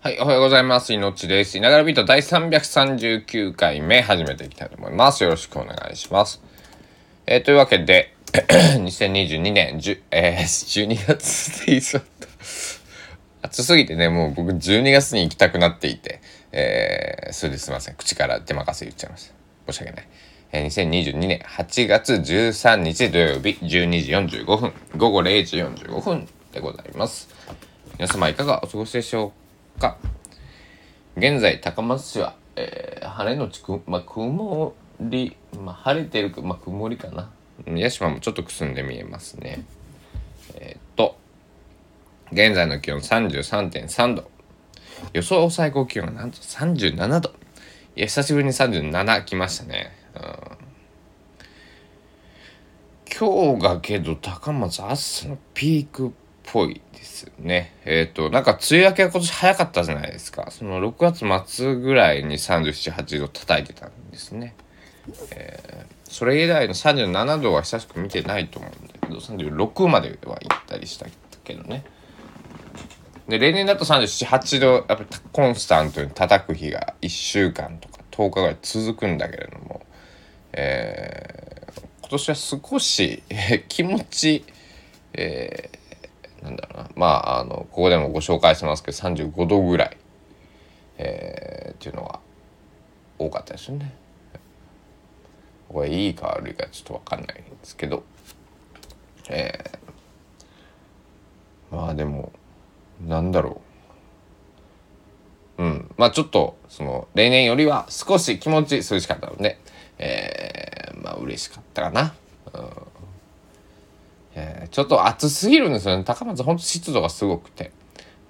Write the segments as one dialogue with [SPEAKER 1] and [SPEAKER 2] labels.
[SPEAKER 1] はい、おはようございます。いのちです。いながらビート第339回目始めていきたいと思います。よろしくお願いします。えー、というわけで、2022年10、えー、12月でいいそう 暑すぎてね、もう僕12月に行きたくなっていて、えー、それですいません。口から手任せ言っちゃいました。申し訳ない。え、2022年8月13日土曜日12時45分、午後0時45分でございます。皆様いかがお過ごしでしょうか？現在高松市は、えー、晴れのちく、まあ、曇り、まあ、晴れてるか、まあ、曇りかな。屋島もちょっとくすんで見えますね。えー、っと現在の気温33.3度予想最高気温はなんと37度いや久しぶりに37来ましたね、うん。今日がけど高松暑さのピークっぽいですね。えっ、ー、と、なんか梅雨明けは今年早かったじゃないですか。その6月末ぐらいに37、8度叩いてたんですね。えー、それ以来の37度は久しく見てないと思うんだけど、36までは行ったりしたけどね。で、例年だと37、8度、やっぱりコンスタントに叩く日が1週間とか10日ぐらい続くんだけれども、えー、今年は少し、えー、気持ち、えーなんだろうな。まああのここでもご紹介してますけど35度ぐらい、えー、っていうのが多かったですよね。これいいか悪いかちょっと分かんないんですけど。えー、まあでもなんだろう。うん。まあちょっとその例年よりは少し気持ち涼しかったのでえー、まあ嬉しかったかな。うん。えー、ちょっと暑すぎるんですよね。高松ほんと湿度がすごくて。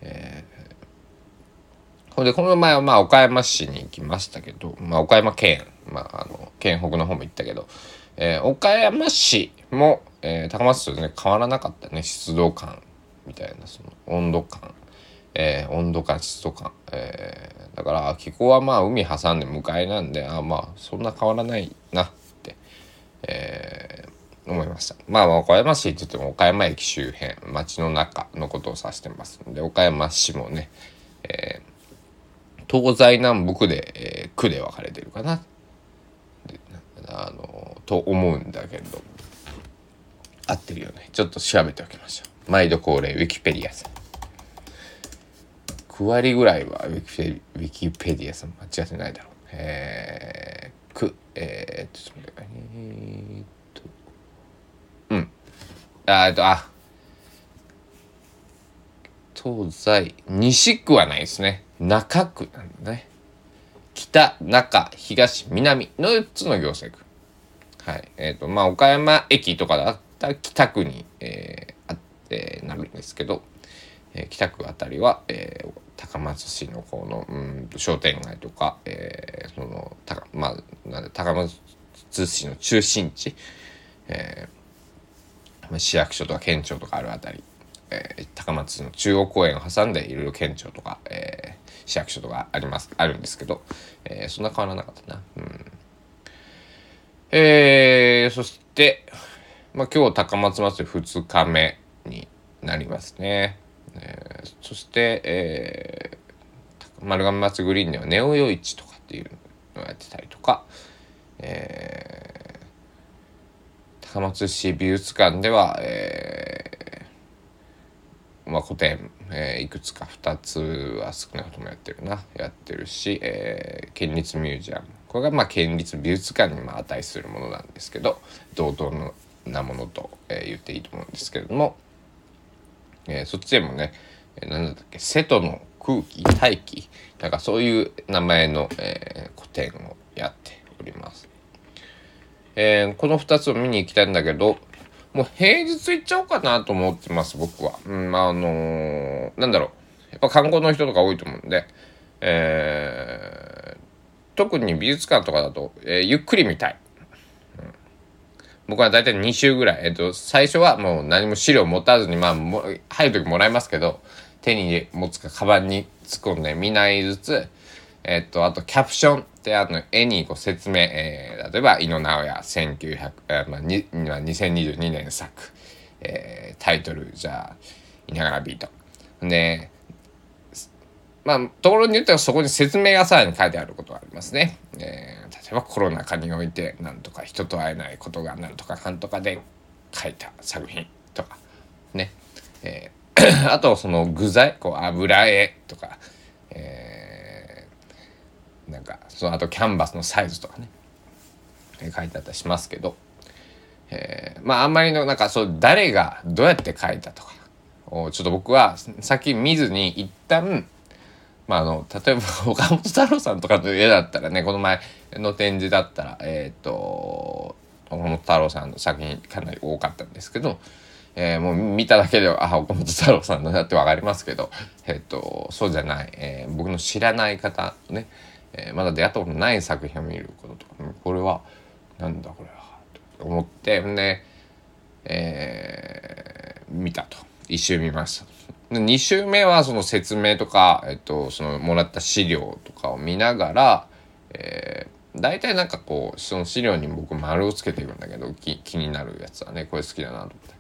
[SPEAKER 1] えー、ほんでこの前はまあ岡山市に行きましたけど、まあ、岡山県、まあ、あの県北の方も行ったけど、えー、岡山市も、えー、高松とね変わらなかったね。湿度感みたいなその温度感、えー、温度感湿度感、えー、だから気候はまあ海挟んで向かいなんであまあそんな変わらないなって、え、思いました。まあ、岡山市って言っても岡山駅周辺、街の中のことを指してますので、岡山市もね、えー、東西南北で、えー、区で分かれてるかな。あの、と思うんだけど、合ってるよね。ちょっと調べておきましょう。毎度恒例、ウィキペディアさん。9割ぐらいはウィキペウィキペディアさん間違ってないだろう。えー、く、えー、ちょっと待って、えーあっと、あ、東西、西区はないですね。中区なんだね。北、中、東、南の4つの行政区。はい。えっ、ー、と、まあ、岡山駅とかだったら北区に、えー、あってなるんですけど、えー、北区あたりは、えー、高松市の方の、うん、商店街とか、えー、その、たまあ、なんで、高松市の中心地、えー、市役所とか県庁とかあるあたり、えー、高松の中央公園を挟んでいろいろ県庁とか、えー、市役所とかありますあるんですけど、えー、そんな変わらなかったな。うんえー、そして、まあ、今日高松祭り2日目になりますね。えー、そして、えー、丸亀松グリーンではネオ夜市とかっていうのをやってたりとか、えー高松市美術館では、えー、まあ、古典、えー、いくつか2つは少なくともやってるなやってるし、えー、県立ミュージアムこれがまあ県立美術館にま値するものなんですけど同等のなものと、え言っていいと思うんですけれども、えそっちでもね、え、何だっっけ瀬戸の空気大気なんかそういう名前の、え古典をやっております。えー、この2つを見に行きたいんだけど、もう平日行っちゃおうかなと思ってます、僕は。うん、あのー、なんだろう。やっぱ観光の人とか多いと思うんで、えー、特に美術館とかだと、えー、ゆっくり見たい。うん、僕は大体2週ぐらい。えっ、と、最初はもう何も資料持たずに、まあ、も入る時もらいますけど、手に持つか、カバンに突っ込んで見ないずつ、えっと、あとキャプションってあの絵にこう説明、えー、例えば、井野直哉1900、えーまあ、に2022年作、えー、タイトル、じゃあ、いながらビート。で、まあ、ところによってはそこに説明がさらに書いてあることがありますね。えー、例えばコロナ禍においてなんとか人と会えないことがなんとかかんとかで書いた作品とかね。えー、あとその具材こう油絵とか、なんかそのあとキャンバスのサイズとかね、えー、書いてあったりしますけど、えー、まああんまりのなんかそう誰がどうやって書いたとか。をちょっと僕は先見ずに一旦まあ、あの例えば 岡本太郎さんとかの絵だったらねこの前の展示だったらえっ、ー、と岡本太郎さんの作品かなり多かったんですけど、えー、もう見ただけであ岡本太郎さんだなって分かりますけど、えっ、ー、とそうじゃない、えー、僕の知らない方ね、えー、まだ出会ったことない作品を見ることとか、これはなんだこれはと思ってで、えー、見たと一周見ました。2週目はその説明とか、えっと、そのもらった資料とかを見ながら、えー、大体なんかこうその資料に僕丸をつけていくんだけど気気になるやつはねこれ好きだなと思って。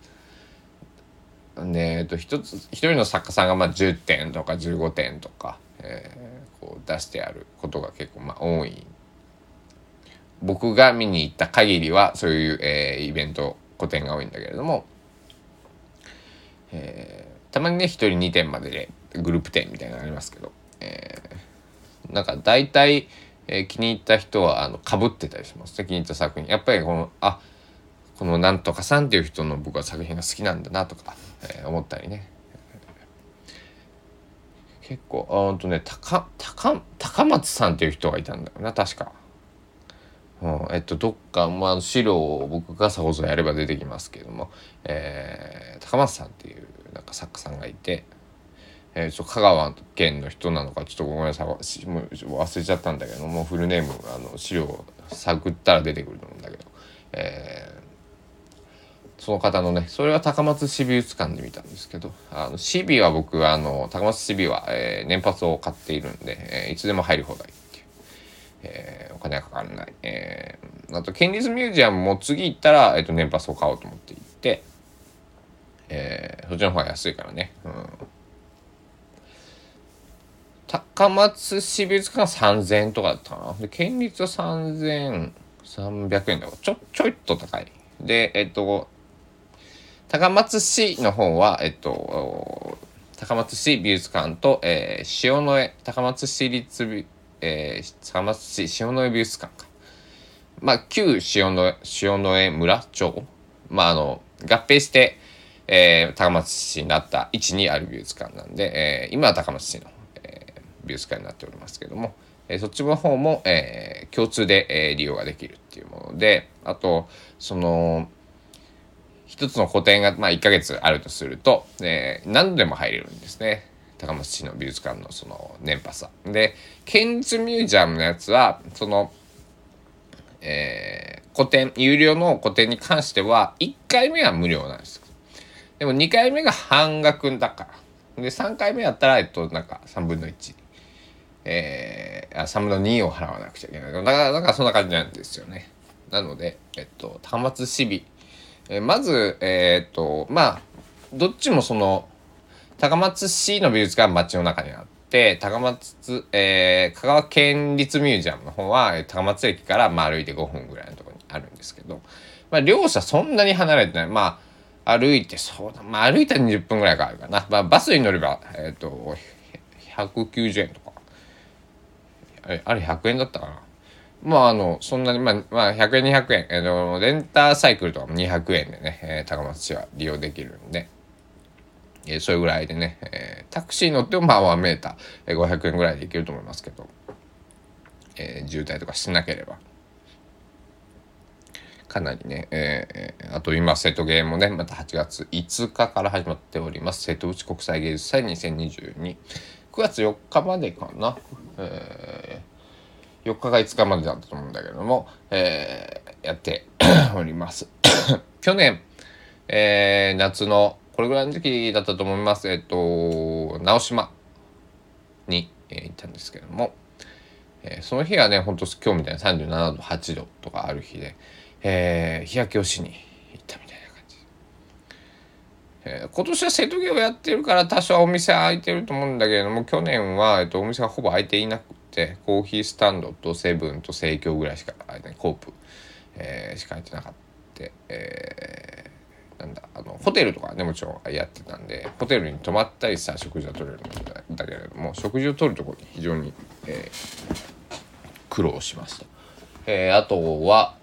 [SPEAKER 1] で、えっと、一つ一人の作家さんがまあ10点とか15点とか、えー、こう出してあることが結構まあ多い。僕が見に行った限りはそういう、えー、イベント個展が多いんだけれども、えーたまにね1人2点まででグループ展みたいなのありますけど、えー、なんか大体、えー、気に入った人はあの被ってたりします。ね気に入った作品。やっぱりこのあこのなんとかさんっていう人の僕は作品が好きなんだなとか、えー、思ったりね。結構あんとね高高高松さんっていう人がいたんだよな確か。うん、えっとどっか、まあ、資料を僕がさこそやれば出てきますけども、えー、高松さんっていうなんか作家さんがいて、えー、ちょ香川県の人なのかちょっとごめんなさい忘れちゃったんだけどもフルネームあの資料を探ったら出てくると思うんだけど、えー、その方のねそれは高松市美術館で見たんですけどあの市美は僕はあの高松市美は、えー、年パスを買っているんで、えー、いつでも入り放題っていう、えー、お金はかからない、えー、あと県立ミュージアムも次行ったら、えーと、年パスを買おうと思っていて。えー、そっちの方が安いからね。うん。高松市美術館3000円とかだったかな。で、県立は3300円だから、ちょ、ちょいっと高い。で、えっと、高松市の方は、えっと、高松市美術館と、えー、塩の江、高松市立美、えー、高松市塩の江美術館か。まあ、旧塩の塩の江村町。まあ、あの、合併して、えー、高松市になった位置にある美術館なんで、えー、今は高松市の、えー、美術館になっておりますけども、えー、そっちの方も、えー、共通で、えー、利用ができるっていうものであとその一つの個展が、まあ、1ヶ月あるとすると、えー、何度でも入れるんですね高松市の美術館のその年パスは。で県立ミュージアムのやつはそのえー、古典有料の古典に関しては1回目は無料なんですでも2回目が半額だから。で、3回目やったら、えっと、なんか3分の1。えー、あ3分の2を払わなくちゃいけない。だから、なんかそんな感じなんですよね。なので、えっと、高松市美。え、まず、えー、っと、まあ、どっちもその、高松市の美術館は街の中にあって、高松、えー、香川県立ミュージアムの方は、高松駅からまあ歩いて5分ぐらいのところにあるんですけど、まあ、両者そんなに離れてない。まあ、歩いて、そうだ、まあ歩いたら20分ぐらいかかるかな。まあバスに乗れば、えっ、と、190円とか。あれ、あれ100円だったかな。まああの、そんなに、まあ、まあ、100円、200円、えー、レンタサイクルとかも200円でね、えー、高松市は利用できるんで、えー、それぐらいでね、えー、タクシー乗ってもまあ1メーター、えー、500円ぐらいで行けると思いますけど、えー、渋滞とかしなければ。かなりね、えー、あと今瀬戸芸もねまた8月5日から始まっております。瀬戸内国際芸術祭20229月4日までかな、えー、4日か5日までだったと思うんだけども、えー、やって おります。去年、えー、夏のこれぐらいの時期だったと思います。えっ、と直島に、えー、行ったんですけども、えー、その日はねほんと今日みたいな37度8度とかある日で、えー、日焼けをしに行ったみたいな感じ、えー、今年は瀬戸際をやってるから多少お店開いてると思うんだけれども去年は、えっと、お店がほぼ開いていなくてコーヒースタンドとセブンと生協ぐらいしかあれ、ねコープ、えー、しか入ってなかった、えー、なんだあのホテルとかねもちろんやってたんでホテルに泊まったりさ食事を取れるんだけれども食事をとるところに非常に、えー、苦労しました。えー、あとは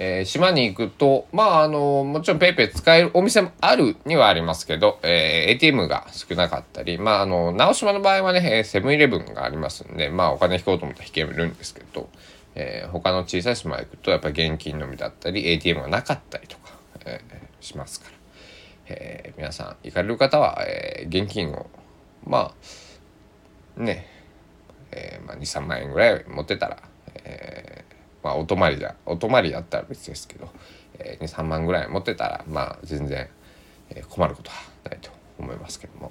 [SPEAKER 1] えー、島に行くと、まあ、あの、もちろん PayPay 使えるお店もあるにはありますけど、えー、ATM が少なかったり、まあ、あの、直島の場合はね、セブンイレブンがありますんで、まあ、お金引こうと思ったら引けるんですけど、えー、他の小さい島へ行くと、やっぱ現金のみだったり、ATM がなかったりとか、えー、しますから、えー、皆さん、行かれる方は、えー、現金を、まあ、ね、えー、まあ、2、3万円ぐらい持ってたら、えーまあお泊まりじゃお泊まりだったら別ですけど、えー、23万ぐらい持ってたらまあ全然、えー、困ることはないと思いますけども。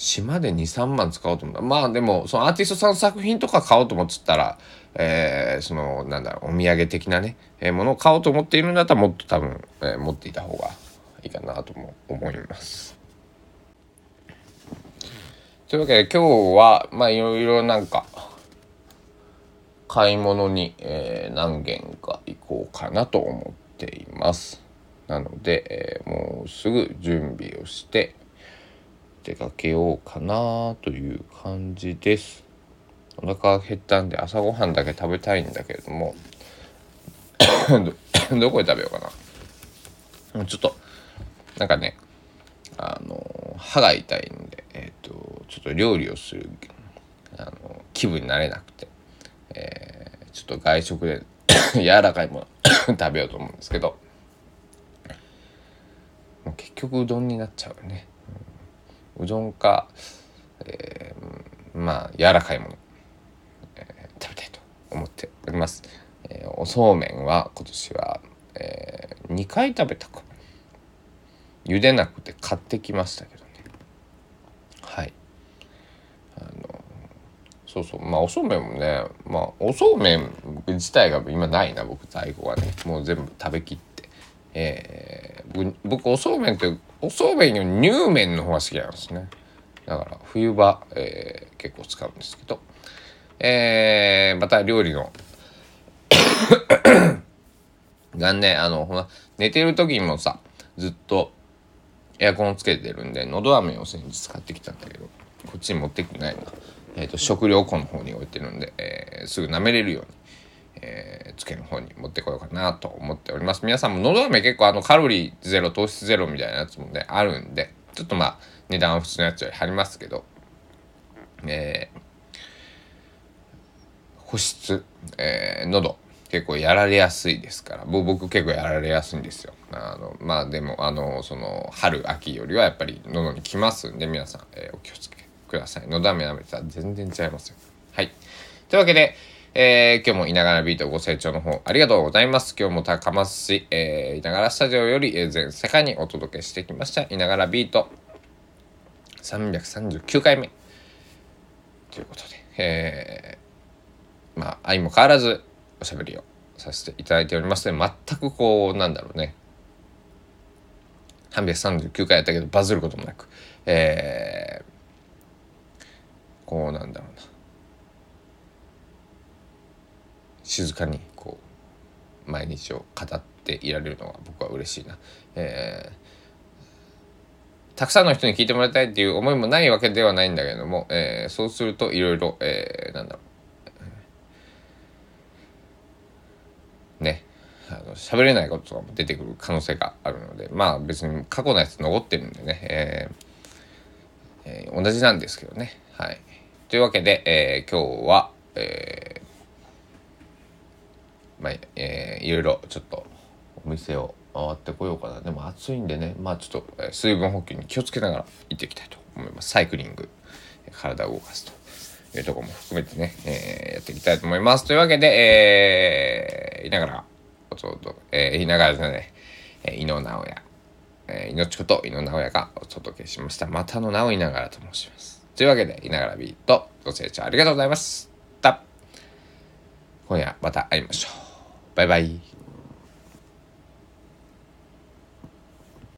[SPEAKER 1] 島で23万使おうと思った。まあでもそのアーティストさんの作品とか買おうと思ってたら、えー、そのなんだろうお土産的なね、えー、ものを買おうと思っているんだったらもっと多分、えー、持っていた方がいいかなとも思います。というわけで今日はまあいろいろなんか買い物に、えー、何軒か行こうかなと思っています。なので、えー、もうすぐ準備をして出かけようかなという感じです。お腹減ったんで朝ごはんだけ食べたいんだけれども どこで食べようかな。ちょっとなんかねあの歯が痛いんで、えーと、ちょっと料理をするあの気分になれなくて、ちょっと外食で 柔らかいもの 食べようと思うんですけど。結局うどんになっちゃうよね、うん、うどんか、えー、まあ柔らかいもの、えー、食べたいと思っております、えー、おそうめんは今年は、えー、2回食べたか。茹でなくて買ってきましたけどねはいあのそうそう。まあおそうめんもね。まあおそうめん自体が今ないな僕在庫がね。もう全部食べきって。えー、僕おそうめんっておそうめんより乳麺の方が好きなんですね。だから冬場、えー、結構使うんですけど。えー、また料理の。がねあのほら寝てる時にもさずっとエアコンつけてるんでのど飴を先日買ってきたんだけどこっちに持ってきてないな。えーと、食料庫の方に置いてるんで、えー、すぐ舐めれるように、えー、つけの方に持ってこようかなと思っております。皆さんものど飴結構あのカロリーゼロ糖質ゼロみたいなやつもねあるんでちょっとまあ値段は普通のやつより張りますけど、えー、保湿、えー、喉結構やられやすいですから僕結構やられやすいんですよあのまあでもあのその春秋よりはやっぱり喉にきますんで皆さん、えー、お気をつけください。のだめなめたら全然違いますよ。はい。というわけで、えー、今日もいながらビートご清聴の方ありがとうございます。今日も高松市、えー、いながらスタジオより、え、全世界にお届けしてきました。いながらビート339回目。ということで、えー、まあ、相も変わらずおしゃべりをさせていただいておりますので、全くこう、なんだろうね。339回やったけどバズることもなく、えー、こうなんだろうな。静かにこう毎日を語っていられるのが僕は嬉しいな。えー、たくさんの人に聞いてもらいたいっていう思いもないわけではないんだけども、えー、そうするといろいろ、えー、なんだろう。ね。あの喋れないこととかも出てくる可能性があるのでまあ別に過去のやつ残ってるんでね、えーえー、同じなんですけどね。はい。というわけで、えー、今日は、えー、まあ、えー、いろいろちょっとお店を回ってこようかな。でも暑いんでね、まあちょっと、水分補給に気をつけながら行っていきたいと思います。サイクリング、体を動かすというところも含めてね、えー、やっていきたいと思います。というわけで、えー、いながら、おとと、えー、いながらですね、えー、井野直哉、えー、命こと井野直哉がお届けしました。またの名をいながらと申します。というわけで、いながらビート、ご清聴ありがとうございました。今夜また会いましょう。バイバイ。